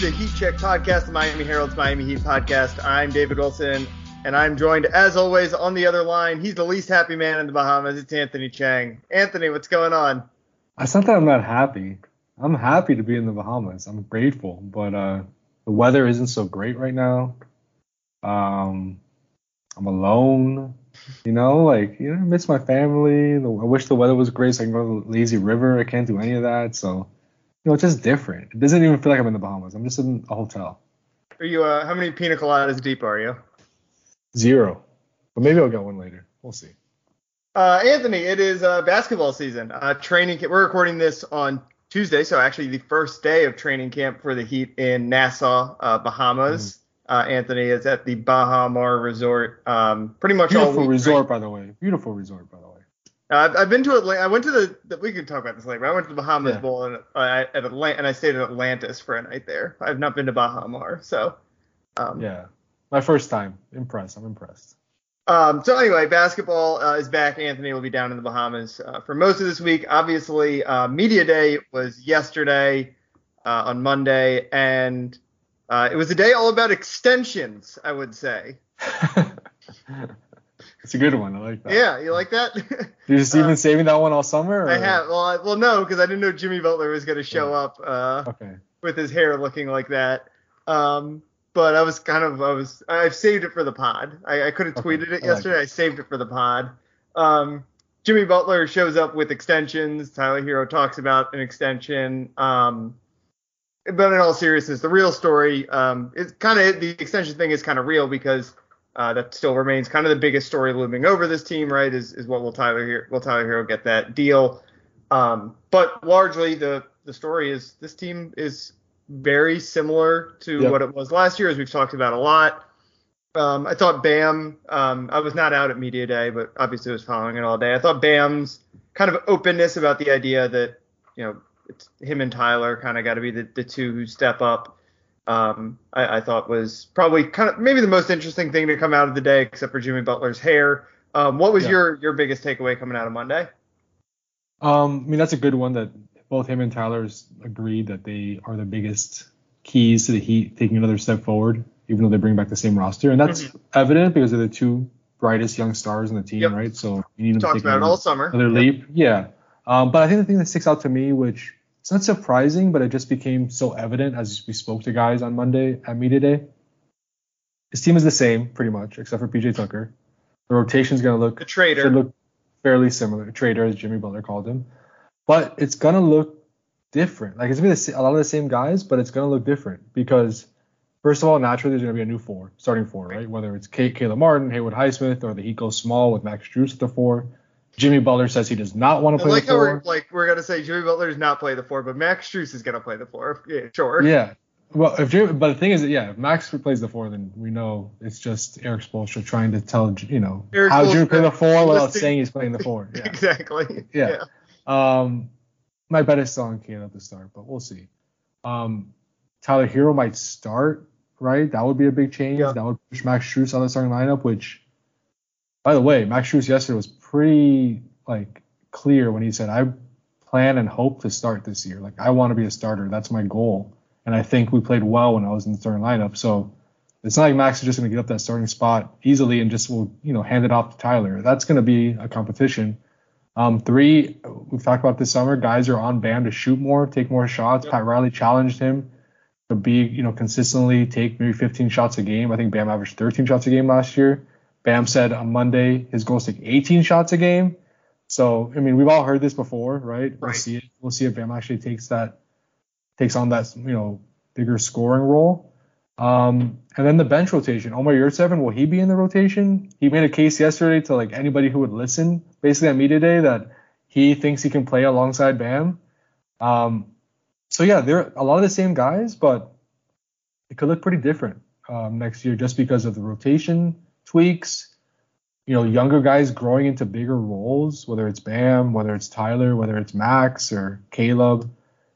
The Heat Check podcast, the Miami Herald's Miami Heat podcast. I'm David Wilson, and I'm joined, as always, on the other line. He's the least happy man in the Bahamas. It's Anthony Chiang. Anthony, what's going on? It's not that I'm not happy. I'm happy to be in the Bahamas. I'm grateful, but uh, the weather isn't so great right now. Um, I'm alone. You know, like you know, I miss my family. I wish the weather was great so I can go to the lazy river. I can't do any of that, so know, it's just different. It doesn't even feel like I'm in the Bahamas. I'm just in a hotel. Are you? Uh, how many pina coladas deep are you? Zero. But maybe I'll get one later. We'll see. Uh, Anthony, it is uh, basketball season. Uh, training. We're recording this on Tuesday, so actually the first day of training camp for the Heat in Nassau, uh, Bahamas. Mm-hmm. Uh, Anthony is at the Baha Mar Resort. Um, pretty much beautiful all week, resort, right? by the way. Beautiful resort, by the way. Uh, I've been to Atlanta. I went to the, the, We can talk about this later. I went to the Bahamas Yeah. Bowl and, uh, at Atlanta, and I stayed at Atlantis for a night there. I've not been to Baha Mar, so. Um, Yeah. My first time. Impressed. I'm impressed. Um, so anyway, basketball uh, is back. Anthony will be down in the Bahamas uh, for most of this week. Obviously, uh, media day was yesterday uh, on Monday, and uh, it was a day all about extensions. I would say. it's a good one. I like that. Yeah, you like that? You're just Uh, even saving that one all summer? Or? I have. Well, I, well, no, because I didn't know Jimmy Butler was going to show up uh, Okay. with his hair looking like that. Um, but I was kind of, I was, I've saved it for the pod. I, I could have Okay, tweeted it I like yesterday. I saved it for the pod. Um, Jimmy Butler shows up with extensions. Tyler Herro talks about an extension. Um, but in all seriousness, the real story um, is kind of the extension thing is kind of real because uh, that still remains kind of the biggest story looming over this team, right? Is is what will Tyler Herro, will Tyler Herro get that deal? Um, but largely the the story is this team is very similar to Yep. what it was last year, as we've talked about a lot. Um, I thought Bam. Um, I was not out at media day, but obviously was following it all day. I thought Bam's kind of openness about the idea that you know it's him and Tyler kind of got to be the, the two who step up. Um, I, I thought was probably kind of maybe the most interesting thing to come out of the day, except for Jimmy Butler's hair. Um, what was Yeah. your your biggest takeaway coming out of Monday? Um, I mean, that's a good one that both him and Tyler's agreed that they are the biggest keys to the Heat taking another step forward, even though they bring back the same roster. And that's evident because they're the two brightest young stars in the team, Yep. right? So you need them to take another, all summer. another leap. Yeah. Um, but I think the thing that sticks out to me, which it's not surprising, but it just became so evident as we spoke to guys on Monday at media day. His team is the same, pretty much, except for PJ Tucker. The rotation is going to look The trader. should look fairly similar. Trader, as Jimmy Butler called him, but it's gonna look different. Like it's gonna be a lot of the same guys, but it's gonna look different because first of all, naturally there's gonna be a new four, starting four, right? Whether it's Kate, Caleb Martin, Haywood Highsmith, or the goes small with Max Strus at the four. Jimmy Butler says he does not want to play like the how we're four. like we're gonna say Jimmy Butler does not play the four, but Max Strus is gonna play the four. Yeah, sure. Yeah. Well, if Jimmy, but the thing is, that, yeah, if Max plays the four, then we know it's just Erik Spoelstra trying to tell you know Eric how Jimmy play the four without saying he's playing the four. Yeah. exactly. Yeah. Um, my bet is still on Caleb to start, but we'll see. Um, Tyler Herro might start, right? That would be a big change. Yeah. That would push Max Strus out of the starting lineup, which, by the way, Max Strus yesterday was pretty like clear when he said, "I plan and hope to start this year. Like I want to be a starter. That's my goal." And I think we played well when I was in the starting lineup. So it's not like Max is just going to get up that starting spot easily and just will, you know, hand it off to Tyler. That's going to be a competition. Um, three, we've talked about this summer. Guys are on Bam to shoot more, take more shots. Yep. Pat Riley challenged him to be, you know, consistently take maybe 15 shots a game. I think Bam averaged 13 shots a game last year. Bam said on Monday his goal is to take 18 shots a game. So I mean, we've all heard this before, right? We'll see it. We'll see if Bam actually takes that, takes on that, you know, bigger scoring role. Um, and then the bench rotation. Omar Yurtseven, will he be in the rotation? He made a case yesterday to like anybody who would listen, basically at media day, that he thinks he can play alongside Bam. Um, so yeah, they're a lot of the same guys, but it could look pretty different um, next year just because of the rotation tweaks. You know, younger guys growing into bigger roles, whether it's Bam, whether it's Tyler, whether it's Max or Caleb,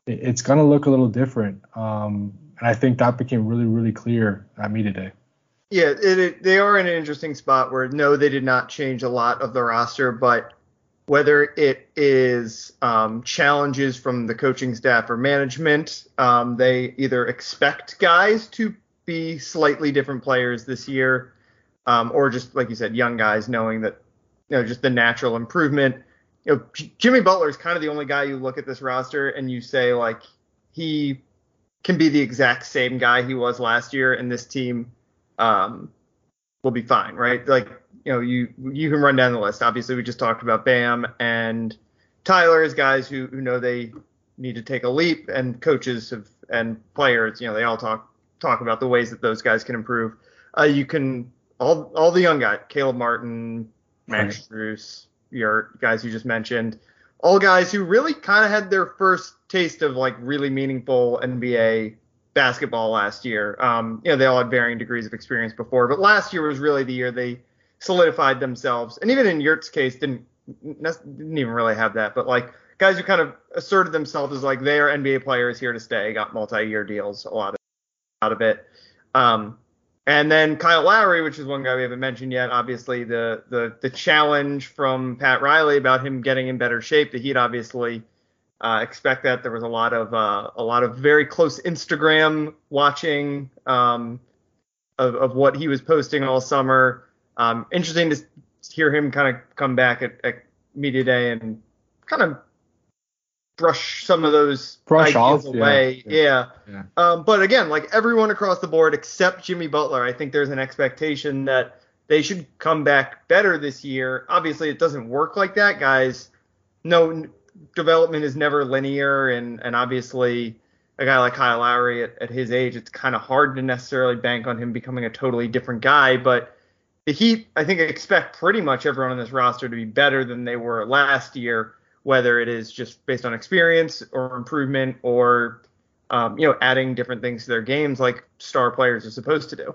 it, it's gonna look a little different. Um, and I think that became really, really clear at me today. Yeah, it, it, they are in an interesting spot where no, they did not change a lot of the roster, but whether it is um, challenges from the coaching staff or management, um, they either expect guys to be slightly different players this year, um, or just like you said, young guys knowing that you know just the natural improvement. You know, Jimmy Butler is kind of the only guy you look at this roster and you say like he can be the exact same guy he was last year, and this team um, will be fine, right? Like you know, you you can run down the list. Obviously, we just talked about Bam and Tyler as guys who who know they need to take a leap, and coaches have and players, you know, they all talk talk about the ways that those guys can improve. Uh, you can all all the young guys, Caleb Martin, Max right. Strus, your guys you just mentioned, all guys who really kind of had their first taste of like really meaningful NBA basketball last year. Um, you know, they all had varying degrees of experience before, but last year was really the year they solidified themselves. And even in Yurt's case, didn't didn't even really have that, but like guys who kind of asserted themselves as like they are NBA players here to stay, got multi-year deals, a lot of out of it. Um, and then Kyle Lowry, which is one guy we haven't mentioned yet. Obviously, the the the challenge from Pat Riley about him getting in better shape. The Heat obviously uh, expect that. There was a lot of uh, a lot of very close Instagram watching um, of, of what he was posting all summer. Um, interesting to hear him kind of come back at, at media day and kind of brush some of those brush ideas off, away. Yeah. yeah. yeah. Um, but again, like everyone across the board except Jimmy Butler, I think there's an expectation that they should come back better this year. Obviously, it doesn't work like that, guys. No development is never linear, and and obviously a guy like Kyle Lowry at, at his age, it's kind of hard to necessarily bank on him becoming a totally different guy. But the Heat, I think, expect pretty much everyone on this roster to be better than they were last year whether it is just based on experience or improvement or um, you know adding different things to their games like star players are supposed to do.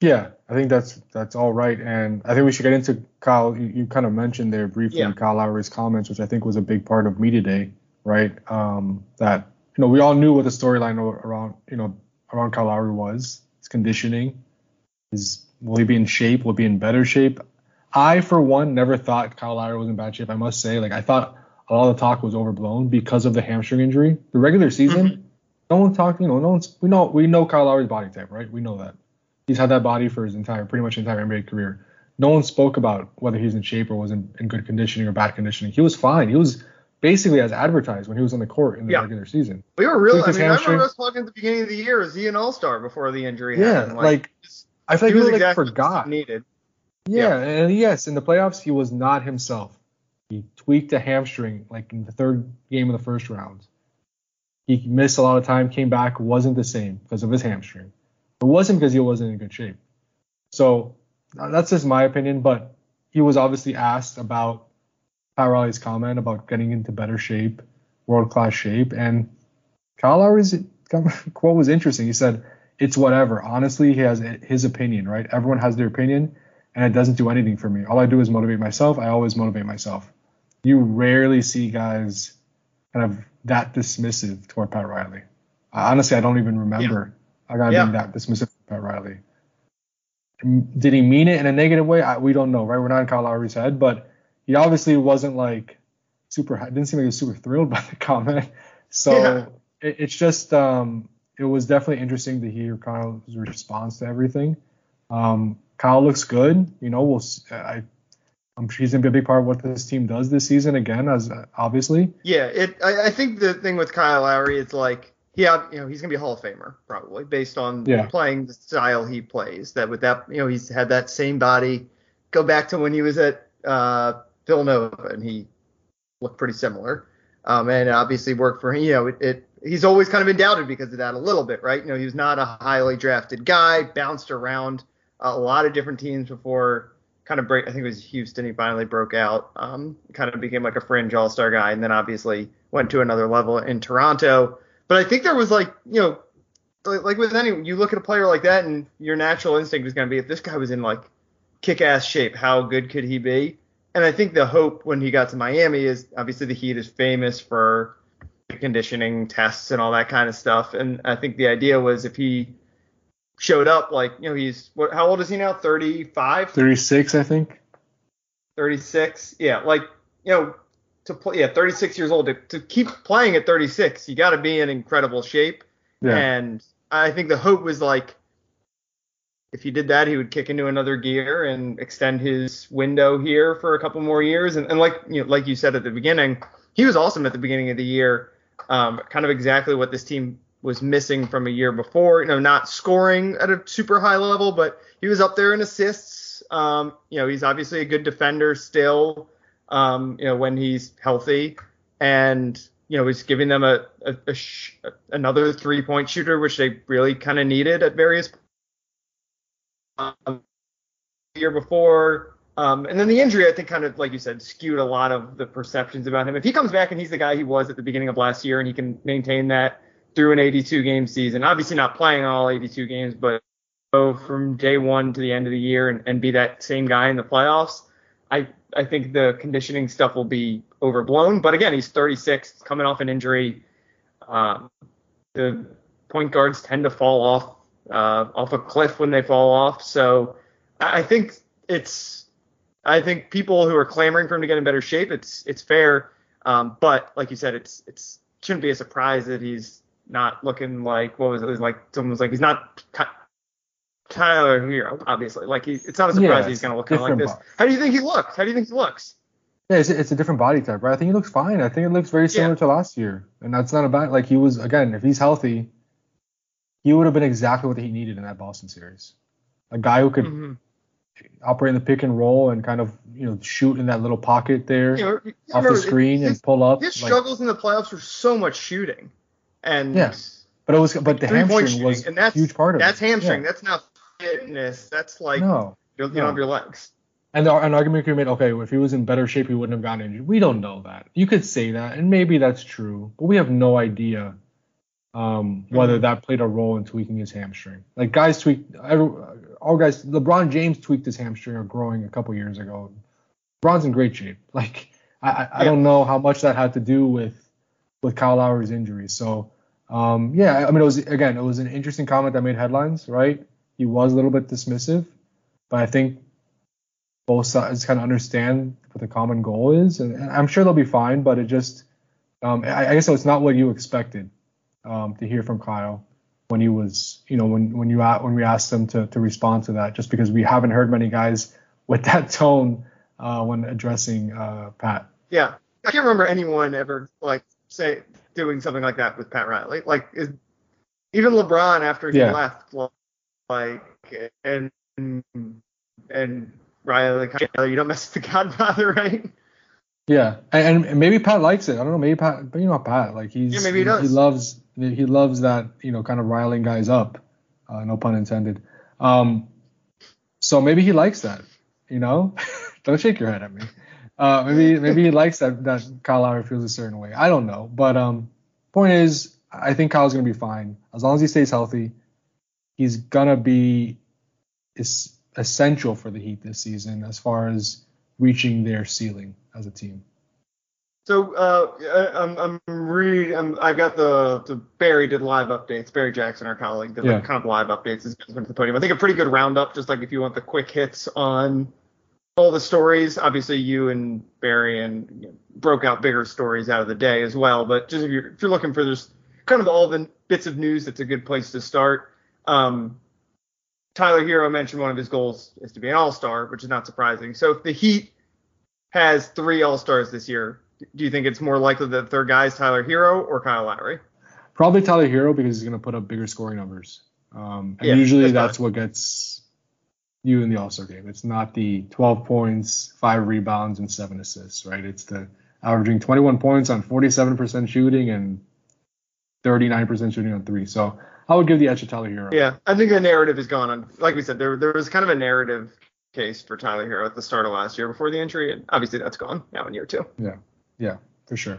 Yeah, I think that's that's all right, and I think we should get into Kyle. You, you kind of mentioned there briefly yeah. Kyle Lowry's comments, which I think was a big part of media day, right? Um, that you know we all knew what the storyline around you know around Kyle Lowry was. His conditioning, his will he be in shape? Will he be in better shape? I, for one, never thought Kyle Lowry was in bad shape. I must say, like I thought a lot of the talk was overblown because of the hamstring injury. The regular season, mm-hmm. no one talked. You know, no one's. We know we know Kyle Lowry's body type, right? We know that he's had that body for his entire, pretty much entire NBA career. No one spoke about whether he's in shape or was in, in good conditioning or bad conditioning. He was fine. He was basically as advertised when he was on the court in the yeah. regular season. We were really. I mean, I remember us talking at the beginning of the year. Is he an All Star before the injury yeah, happened? Like, like I feel like he, was like forgot. Needed. Yeah, yeah, and yes, in the playoffs he was not himself. He tweaked a hamstring like in the third game of the first round. He missed a lot of time, came back, wasn't the same because of his hamstring. It wasn't because he wasn't in good shape. So uh, that's just my opinion, but he was obviously asked about Pat Riley's comment about getting into better shape, world class shape, and Kyle Lowry's quote was interesting. He said, "It's whatever." Honestly, he has his opinion, right? Everyone has their opinion and it doesn't do anything for me. All I do is motivate myself. I always motivate myself. You rarely see guys kind of that dismissive toward Pat Riley. honestly, I don't even remember yeah. a guy yeah. being that dismissive Pat Riley. Did he mean it in a negative way? I, we don't know, right? We're not in Kyle Lowry's head, but he obviously wasn't like super. Didn't seem like he was super thrilled by the comment. So yeah. it, it's just, um, it was definitely interesting to hear Kyle's response to everything. Um, Kyle looks good. You know, we'll. I, I'm sure he's gonna be a big part of what this team does this season again, as uh, obviously. Yeah, it. I, I, think the thing with Kyle Lowry is like, yeah, you know, he's gonna be a Hall of Famer probably based on yeah. playing the style he plays. That with that, you know, he's had that same body. Go back to when he was at uh, Villanova and he looked pretty similar. Um, and obviously worked for him. You know, it, it he's always kind of been doubted because of that a little bit, right? You know, he was not a highly drafted guy, bounced around a lot of different teams before kind of break. I think it was Houston. He finally broke out. Um, kind of became like a fringe All Star guy, and then obviously went to another level in Toronto. But I think there was like, you know, like with any, you look at a player like that, and your natural instinct is going to be if this guy was in like kick-ass shape, how good could he be? And I think the hope when he got to Miami is obviously the Heat is famous for conditioning tests and all that kind of stuff. And I think the idea was if he showed up, like you know, he's what? How old is he now? 35. 36, I think. 36. Yeah, like you know, to play, yeah, 36 years old to, to keep playing at 36, you got to be in incredible shape. Yeah. And I think the hope was like, if he did that, he would kick into another gear and extend his window here for a couple more years. And, and like you know, like you said at the beginning, he was awesome at the beginning of the year. Um, kind of exactly what this team was missing from a year before. You know, not scoring at a super high level, but he was up there in assists. Um, you know, he's obviously a good defender still. Um, you know, when he's healthy, and you know, he's giving them a, a, a sh- another three point shooter, which they really kind of needed at various um, year before. Um, and then the injury, I think, kind of like you said, skewed a lot of the perceptions about him. If he comes back and he's the guy he was at the beginning of last year, and he can maintain that through an 82 game season, obviously not playing all 82 games, but go from day one to the end of the year and, and be that same guy in the playoffs, I I think the conditioning stuff will be overblown. But again, he's 36, coming off an injury. Um, the point guards tend to fall off uh, off a cliff when they fall off. So I think it's I think people who are clamoring for him to get in better shape, it's it's fair. Um, but like you said, it's it's shouldn't be a surprise that he's not looking like what was it? it was like someone was like he's not Tyler Herro, obviously. Like he, it's not a surprise Yeah, he's going to look kind of like this. different How do you think he looks? How do you think he looks? Yeah, it's, it's a different body type, right? I think he looks fine. I think it looks very similar Yeah. to last year, and that's not a bad. Like he was again, if he's healthy, he would have been exactly what he needed in that Boston series. A guy who could Mhm. operate in the pick and roll and kind of you know shoot in that little pocket there You know, off remember, the screen his, and pull up. his like- struggles in the playoffs were so much shooting, and Yeah. but it was but the hamstring was and that's a huge part of that's it. hamstring. Yeah. That's not fitness. That's like no. you no. have your legs. And the, an argument could be made, okay, if he was in better shape, he wouldn't have gotten injured. We don't know that. You could say that, and maybe that's true, but we have no idea um, whether Mhm. that played a role in tweaking his hamstring. Like guys tweak, every, all guys, LeBron James tweaked his hamstring or growing a couple years ago. LeBron's in great shape. Like I, I, I don't know how much that had to do with with Kyle Lowry's injury. So um, yeah, I mean it was again it was an interesting comment that made headlines, right? He was a little bit dismissive, but I think both sides kind of understand what the common goal is, and, and I'm sure they'll be fine. But it just, um, I, I guess it's not what you expected um, to hear from Kyle when he was, you know, when when you when we asked him to to respond to that, just because we haven't heard many guys with that tone uh, when addressing uh, Pat. Yeah, I can't remember anyone ever like say doing something like that with Pat Riley. Like is, even LeBron after he Yeah. left, like and and Riley, you don't mess with the Godfather, right? Yeah, and, and maybe Pat likes it. I don't know. Maybe Pat, but you know Pat, like he's Yeah, maybe he does. loves he loves that you know kind of riling guys up. Uh, no pun intended. Um, so maybe he likes that. You know, don't shake your head at me. Uh, maybe maybe he likes that that Kyle Lowry feels a certain way. I don't know, but um, point is, I think Kyle's gonna be fine as long as he stays healthy. He's gonna be is essential for the Heat this season as far as reaching their ceiling as a team. So uh, I- I'm I'm read I'm, I've got the, the Barry did live updates. Barry Jackson, our colleague, did Yeah. like kind of live updates guys went to the podium. I think a pretty good roundup, just like if you want the quick hits on all the stories. Obviously, you and Barry and you know, broke out bigger stories out of the day as well. But just if you're if you're looking for just kind of all the bits of news, that's a good place to start. Um, Tyler Herro mentioned one of his goals is to be an All Star, which is not surprising. So if the Heat has three All Stars this year, do you think it's more likely that the third guy is Tyler Herro or Kyle Lowry? Probably Tyler Herro because he's going to put up bigger scoring numbers. Um, and Yeah, usually that's that's what gets you in the All Star game. It's not the 12 points, five rebounds, and seven assists, right? It's the averaging 21 points on 47% shooting and 39% shooting on three. So I would give the edge to Tyler Herro. Yeah, I think the narrative has gone on. Like we said, there there was kind of a narrative case for Tyler Herro at the start of last year before the injury, and obviously that's gone now in year two. Yeah, Yeah, for sure.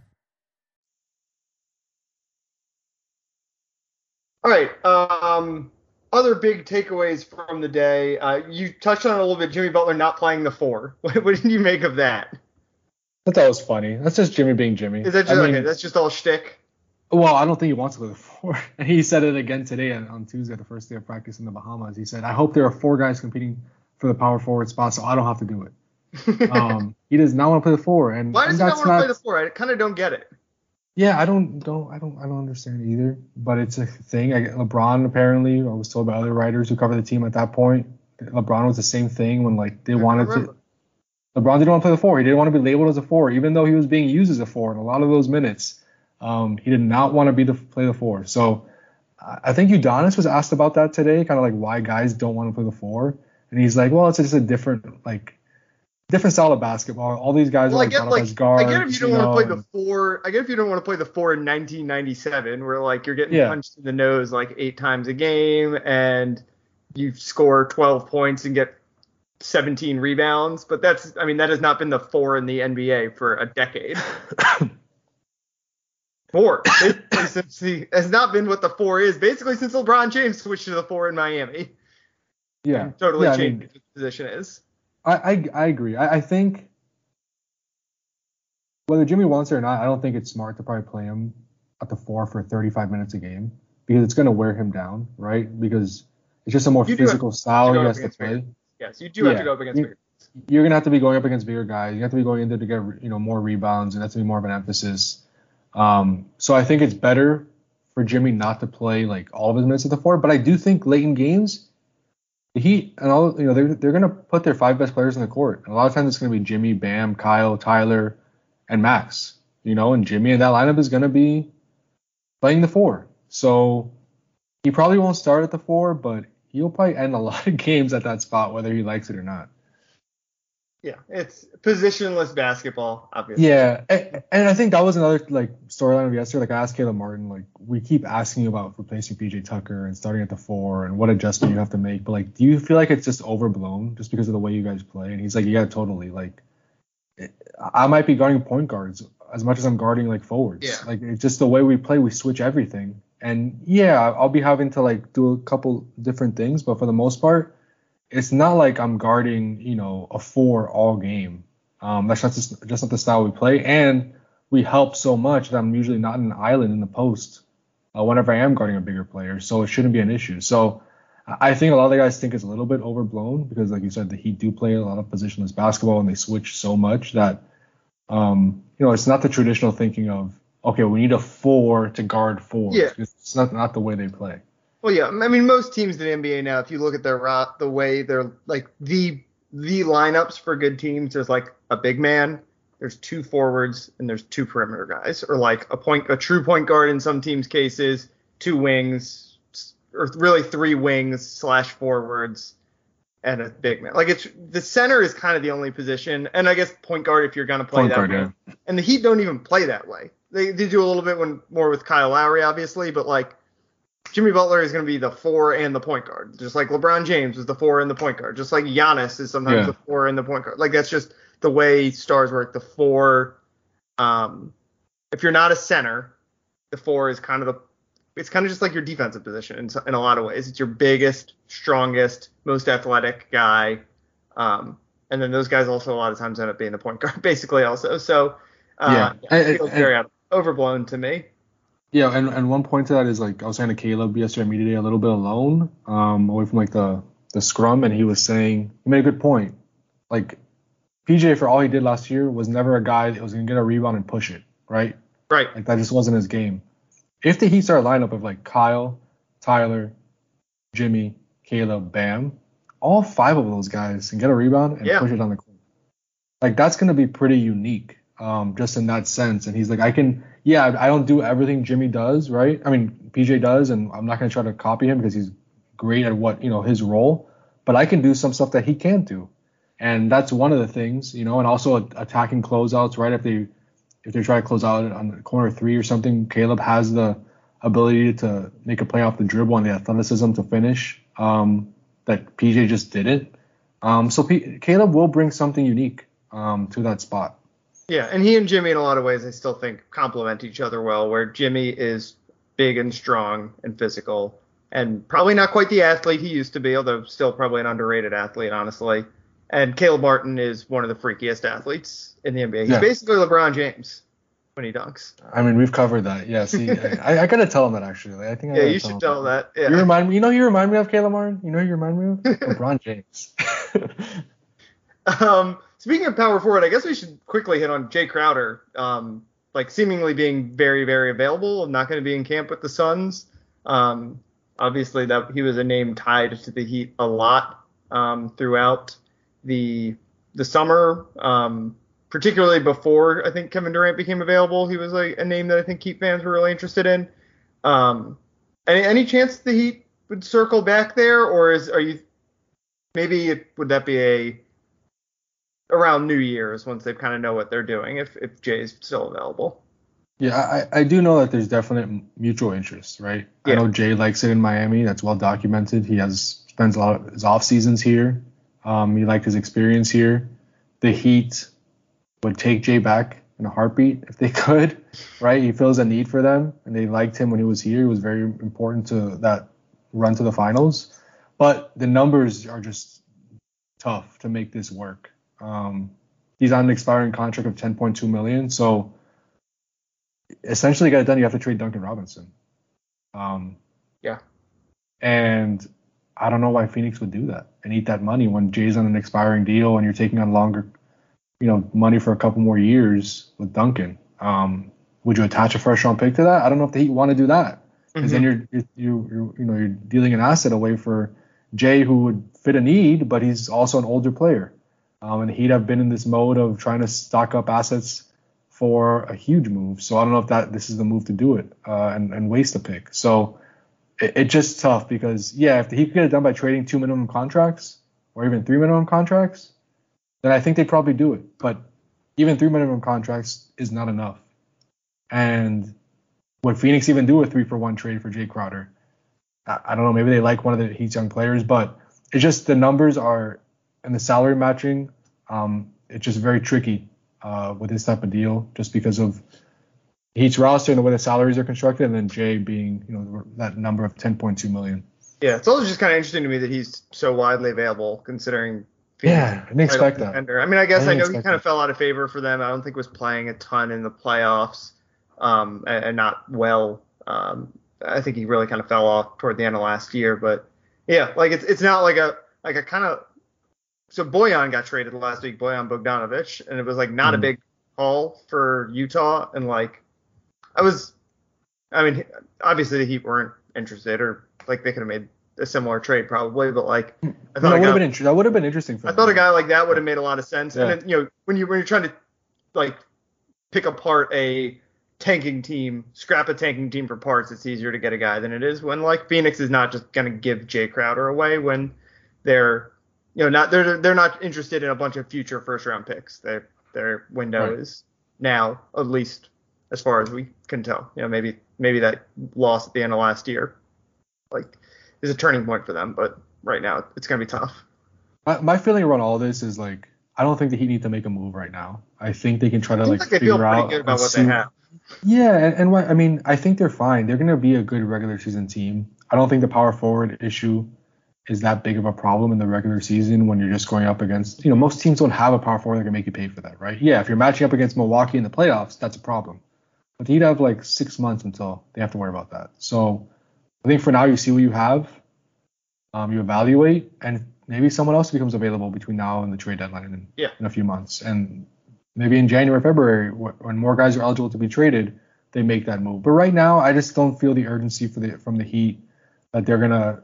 All right. Um, other big takeaways from the day. Uh, you touched on it a little bit. Jimmy Butler not playing the four. What, what did you make of that? I thought that was funny. That's just Jimmy being Jimmy. Is that just I okay? That's just all shtick. Well, I don't think he wants to play the four. And he said it again today on on Tuesday, the first day of practice in the Bahamas. He said, "I hope there are four guys competing for the power forward spot, so I don't have to do it." um, he does not want to play the four, and, Why does and he not want to play the four? I kind of don't get it. Yeah, I don't don't I don't I don't understand either. But it's a thing. I, LeBron apparently, I was told by other writers who cover the team at that point, LeBron was the same thing when like they I wanted remember. to. LeBron didn't want to play the four. He didn't want to be labeled as a four, even though he was being used as a four in a lot of those minutes. Um, he did not want to be the play the four. So I I think Udonis was asked about that today, kind of like why guys don't want to play the four, and he's like, well, it's just a different like different style of basketball. All these guys Well, are I like get like guards. I get if you don't know, want to play the four. I get if you don't want to play the four in 1997, where like you're getting Yeah. punched in the nose like eight times a game and you score 12 points and get 17 rebounds. But that's I mean that has not been the four in the NBA for a decade. Four basically since the has not been what the four is basically since LeBron James switched to the four in Miami. yeah, totally yeah, I changed mean, what his position is. I, I I agree. I, I think whether Jimmy wants it or not, I don't think it's smart to probably play him at the four for 35 minutes a game because it's going to wear him down, right? Because it's just a more You physical style he has to play. bigger- Yes, you do have to go up against You- bigger. You're going to have to be going up against bigger guys. You have to be going in there to get you know more rebounds, and that's going to be more of an emphasis. Um, so I think it's better for Jimmy not to play like all of his minutes at the four, but I do think late in games Heat and all you know they're they're gonna put their five best players in the court. And a lot of times it's gonna be Jimmy, Bam, Kyle, Tyler, and Max. You know, and Jimmy in that lineup is gonna be playing the four. So he probably won't start at the four, but he'll probably end a lot of games at that spot, whether he likes it or not. Yeah, it's positionless basketball, obviously. Yeah, and, and I think that was another like storyline of yesterday. Like I asked Caleb Martin, like we keep asking you about replacing PJ Tucker and starting at the four and what adjustment you have to make. But like, do you feel like it's just overblown just because of the way you guys play? And he's like, yeah, totally. Like, it, I might be guarding point guards as much as I'm guarding like forwards. Yeah. Like it's just the way we play. We switch everything. And yeah, I'll be having to like do a couple different things, but for the most part, it's not like I'm guarding, you know, a four all game. Um, that's not just, just not the style we play, and we help so much that I'm usually not an island in the post uh, whenever I am guarding a bigger player, so it shouldn't be an issue. So I I think a lot of the guys think it's a little bit overblown because, like you said, the Heat do play a lot of positionless basketball and they switch so much that, um, you know, it's not the traditional thinking of okay, we need a four to guard four. Yeah. It's not not the way they play. Well, yeah. I mean, most teams in the NBA now, if you look at their ro- the way they're like the the lineups for good teams, there's like a big man, there's two forwards, and there's two perimeter guys, or like a point, a true point guard in some teams' cases, two wings, or really three wings slash forwards, and a big man. Like it's the center is kind of the only position, and I guess point guard if you're gonna play Point that guard, way. yeah. And the Heat don't even play that way. They they do a little bit when more with Kyle Lowry, obviously, but like Jimmy Butler is going to be the four and the point guard, just like LeBron James is the four and the point guard, just like Giannis is sometimes Yeah. the four and the point guard. Like that's just the way stars work. The four, um, if you're not a center, the four is kind of the it's kind of just like your defensive position in, in a lot of ways. It's your biggest, strongest, most athletic guy. Um, and then those guys also a lot of times end up being the point guard, basically also. So uh, Yeah. yeah, it And- feels and- very overblown to me. Yeah, and, and one point to that is like I was saying to Caleb yesterday media day a little bit alone, um, away from like the the scrum, and he was saying he made a good point. Like PJ for all he did last year was never a guy that was gonna get a rebound and push it, right? Right. Like that just wasn't his game. If the Heat start a lineup of like Kyle, Tyler, Jimmy, Caleb, Bam, all five of those guys can get a rebound and Yeah. push it on the court. Like that's gonna be pretty unique, um, just in that sense. And he's like, I can, yeah, I don't do everything Jimmy does, right? I mean, PJ does, and I'm not gonna try to copy him because he's great at what you know his role, but I can do some stuff that he can't do, and that's one of the things, you know, and also attacking closeouts, right? If they if they try to close out on corner three or something, Caleb has the ability to make a play off the dribble and the athleticism to finish um, that PJ just didn't. Um, so P- Caleb will bring something unique um, to that spot. Yeah, and he and Jimmy in a lot of ways I still think complement each other well. Where Jimmy is big and strong and physical, and probably not quite the athlete he used to be, although still probably an underrated athlete, honestly. And Caleb Martin is one of the freakiest athletes in the NBA. He's Yeah. basically LeBron James when he dunks. I mean, we've covered that. Yeah, see, I, I gotta tell him that actually. I think I Yeah, you tell should him tell that. Yeah. You remind me. You know, you remind me of Caleb Martin. You know, who you remind me of LeBron James. Um, speaking of power forward, I guess we should quickly hit on Jae Crowder. Um, like seemingly being very, very available, and not going to be in camp with the Suns. Um, obviously that he was a name tied to the Heat a lot um, throughout the the summer, um, particularly before I think Kevin Durant became available. He was like a name that I think Heat fans were really interested in. Um, any, any chance the Heat would circle back there, or is are you maybe would that be a around New Year's once they kind of know what they're doing if if Jae's still available. Yeah, I, I do know that there's definite mutual interest, right? Yeah. I know Jae likes it in Miami. That's well documented. He has spends a lot of his off seasons here. Um, he liked his experience here. The Heat would take Jae back in a heartbeat if they could, right? He feels a need for them, and they liked him when he was here. He was very important to that run to the finals. But the numbers are just tough to make this work. Um, he's on an expiring contract of 10.2 million, so essentially to get it done, you have to trade Duncan Robinson. Um, Yeah. And I don't know why Phoenix would do that and eat that money when Jae's on an expiring deal and you're taking on longer, you know, money for a couple more years with Duncan. Um, would you attach a first round pick to that? I don't know if the Heat want to do that because then you're, you're you you you know you're dealing an asset away for Jae who would fit a need, but he's also an older player. Um, and he'd have been in this mode of trying to stock up assets for a huge move. So I don't know if that this is the move to do it uh, and, and waste a pick. So it, it's just tough because yeah, if he could get it done by trading two minimum contracts or even three minimum contracts, then I think they'd probably do it. But even three minimum contracts is not enough. And would Phoenix even do a three for one trade for Jae Crowder? I, I don't know. Maybe they like one of the Heat's young players, but it's just the numbers are and the salary matching. Um, it's just very tricky uh, with this type of deal, just because of Heat's roster and the way the salaries are constructed, and then Jae being you know that number of 10.2 million. Yeah, it's also just kind of interesting to me that he's so widely available considering. Yeah, I didn't expect that. contender. I mean, I guess I I, know he kind of fell out of favor for them. I don't think was playing a ton in the playoffs, um, and, and not well. Um, I think he really kind of fell off toward the end of last year. But yeah, like it's it's not like a like a kind of. So Bojan got traded last week, Bojan Bogdanovic, and it was like not a Mhm. big haul for Utah, and like I was, I mean, obviously the Heat weren't interested, or like they could have made a similar trade probably, but like I I thought that would have been inter- that would have been interesting for I them. thought a guy like that would have made a lot of sense. Yeah. And then, you know, when you when you're trying to like pick apart a tanking team, scrap a tanking team for parts, it's easier to get a guy than it is when like Phoenix is not just gonna give Jae Crowder away when they're you know not they're they're not interested in a bunch of future first round picks. Their their window Right. is now at least as far as we can tell. You know, maybe maybe that loss at the end of last year like is a turning point for them, but right now it's gonna be tough. My, my feeling around all this is like I don't think the Heat need to make a move right now. I think they can try to like, like figure out good about what they have. Yeah, and, and what I mean, I think they're fine. They're gonna be a good regular season team. I don't think the power forward issue is that big of a problem in the regular season when you're just going up against you know most teams don't have a power forward that can make you pay for that, right? Yeah, if you're matching up against Milwaukee in the playoffs, that's a problem. but he'd have like six months until they have to worry about that. So I think for now you see what you have, um, you evaluate, and maybe someone else becomes available between now and the trade deadline in, Yeah. in a few months, and maybe in January, February, when more guys are eligible to be traded, they make that move. But right now, I just don't feel the urgency for the from the Heat that they're gonna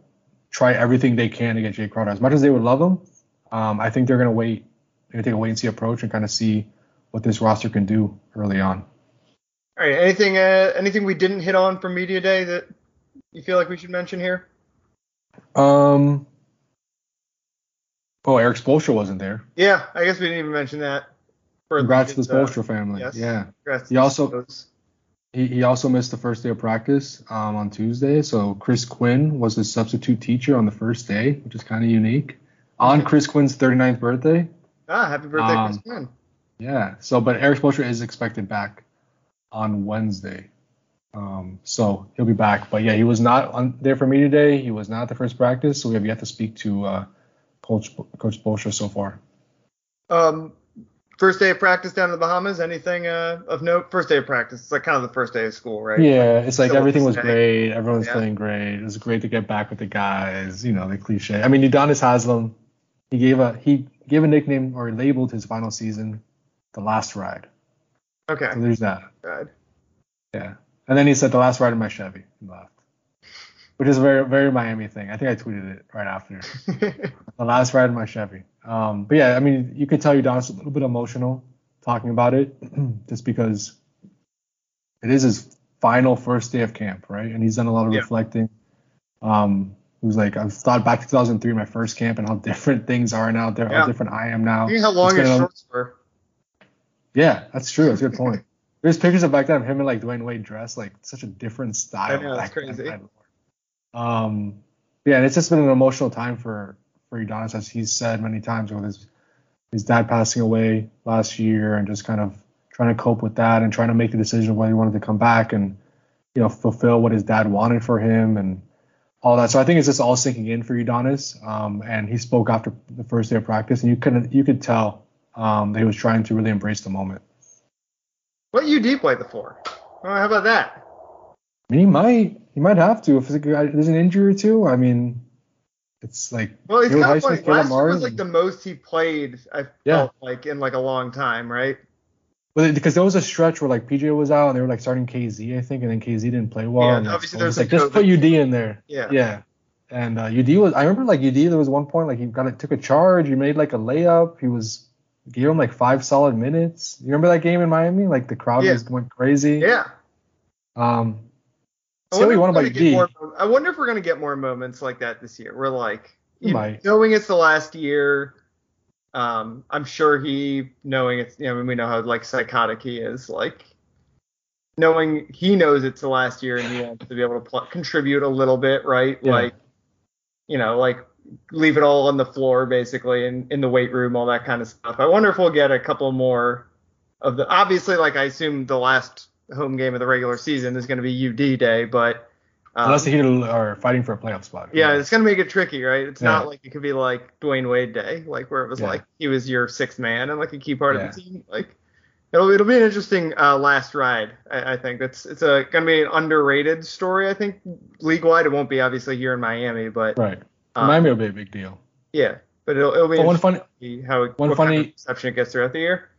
try everything they can to get Jae Crowder. As much as they would love him, um, I think they're gonna wait. They're gonna take a wait and see approach and kind of see what this roster can do early on. All right. Anything uh, anything we didn't hit on from media day that you feel like we should mention here? Um. Oh, Erik Spoelstra wasn't there. Yeah, I guess we didn't even mention that. For Congrats to the uh, family. yes. Yeah. congrats He to also- those. He, he also missed the first day of practice um, on Tuesday. So Chris Quinn was his substitute teacher on the first day, which is kind of unique. On Chris Quinn's 39th birthday. Ah, happy birthday, Um, Chris Quinn. Yeah. So, but Erik Spoelstra is expected back on Wednesday. Um, so he'll be back. But yeah, he was not on there for me today. He was not at the first practice. So we have yet to speak to uh, Coach Coach Spoelstra so far. Um, first day of practice down in the Bahamas. Anything uh, of note? First day of practice. It's like kind of the first day of school, right? Yeah, it's like everything was stay. great. Everyone's Yeah. playing great. It was great to get back with the guys. You know, the cliche. I mean, Udonis Haslam, he gave a he gave a nickname or labeled his final season the last ride. Okay. So there's that. Good. Yeah. And then he said the last ride in my Chevy and left. Which is a very very Miami thing. I think I tweeted it right after. the last ride in my Chevy. Um, but yeah, I mean, you could tell Udonis a little bit emotional talking about it, just because it is his final first day of camp, right? And he's done a lot of Yeah. reflecting. Um, he was like, I've thought back to 2003, my first camp, and how different things are now. There, Yeah. how different I am now. Think how long his shorts were. Yeah, that's true. That's a good point. There's pictures of back then of him and like Dwyane Wade dressed like such a different style. I know, that's crazy. then. Crazy. Um, yeah, and it's just been an emotional time for for Udonis, as he's said many times with his his dad passing away last year, and just kind of trying to cope with that and trying to make the decision of whether he wanted to come back and you know fulfill what his dad wanted for him and all that. So I think it's just all sinking in for Udonis. Um, and he spoke after the first day of practice, and you could you could tell um, that he was trying to really embrace the moment. What UD played the four? Oh, how about that? I mean, he might he might have to if there's an injury or two. I mean, it's like Well, it's Jalen kind of funny. Last year was like the most he played. I Yeah. felt like in like a long time, right? Well, because there was a stretch where like PJ was out and they were like starting KZ, I think, and then KZ didn't play well. Yeah, and obviously so it was there's like some just put UD in there. Yeah. Yeah. And uh, UD was I remember like UD there was one point like he got it took a charge, he made like a layup, he was gave him like five solid minutes. You remember that game in Miami? Like the crowd Yeah. was went crazy. Yeah. Um I wonder, we're about gonna get more, I wonder if we're gonna get more moments like that this year. We're like, you- might. knowing it's the last year. Um, I'm sure he knowing it's. You know, we know how like psychotic he is. Like knowing he knows it's the last year and he wants to be able to pl- contribute a little bit, right? Yeah. Like, you know, like leave it all on the floor basically in, in the weight room, all that kind of stuff. I wonder if we'll get a couple more of the obviously like I assume the last home game of the regular season is going to be UD day, but um, unless the Heat are fighting for a playoff spot. yeah, it's going to make it tricky, right? It's Yeah. not like it could be like Dwyane Wade day, like where it was Yeah. like he was your sixth man and like a key part of the team. Like it'll it'll be an interesting uh, last ride. I, I think it's it's a going to be an underrated story. I think league wide, it won't be obviously here in Miami, but right. um, Miami will be a big deal. yeah, but it'll it'll be one funny how it, one what kind funny- of it gets throughout the year.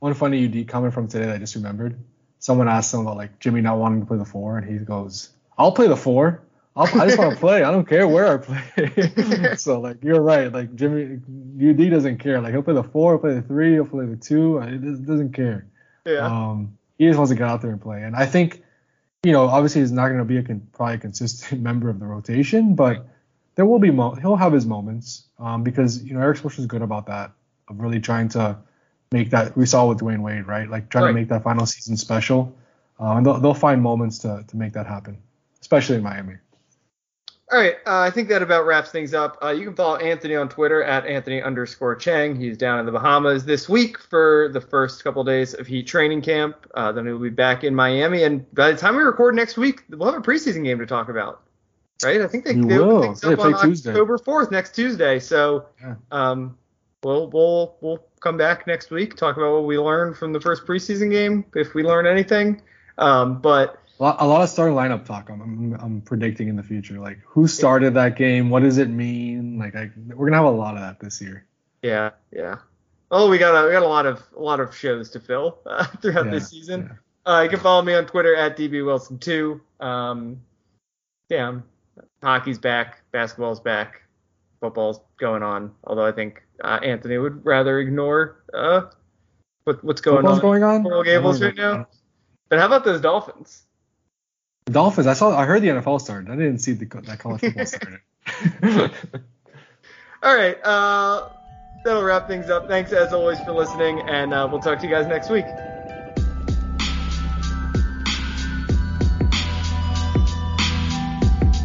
One funny UD comment from today that I just remembered. Someone asked him about like Jimmy not wanting to play the four, and he goes, "I'll play the four. I'll, I just want to play. I don't care where I play." so like you're right. Like Jimmy UD doesn't care. Like he'll play the four, he'll play the three, he'll play the two. He doesn't doesn't care. Yeah, Um, he just wants to get out there and play. And I think, you know, obviously he's not going to be a con- probably a consistent member of the rotation, but there will be mo- he'll have his moments um, because you know Erik Spoelstra is good about that of really trying to make that we saw with Dwyane Wade, right? Like trying Right. to make that final season special. Uh, and they'll, they'll find moments to to make that happen, especially in Miami. All right, uh, I think that about wraps things up. Uh, you can follow Anthony on Twitter at Anthony underscore Chiang. He's down in the Bahamas this week for the first couple days of Heat training camp. Uh, then he'll be back in Miami, and by the time we record next week, we'll have a preseason game to talk about. Right? I think they, We they open things up on Tuesday. October 4th, next Tuesday. So Yeah. um, we'll we'll we'll come back next week talk about what we learned from the first preseason game, if we learn anything. Um, but A lot, a lot of starting lineup talk. I'm, I'm, I'm predicting in the future, like who started that game, what does it mean? Like I, we're gonna have a lot of that this year. yeah, yeah. Oh, we got a we got a lot of a lot of shows to fill uh, throughout Yeah, this season. yeah. Uh, you can follow me on Twitter at dbwilson2. Um, yeah, um, hockey's back, basketball's back, football's going on. Although I think uh, Anthony would rather ignore uh, what, what's going Football's on. going on. Coral Gables right now. But how about those Dolphins? The Dolphins. I saw. I heard the NFL started. I didn't see the that college football started. All right, uh, that'll wrap things up. Thanks as always for listening, and uh, we'll talk to you guys next week.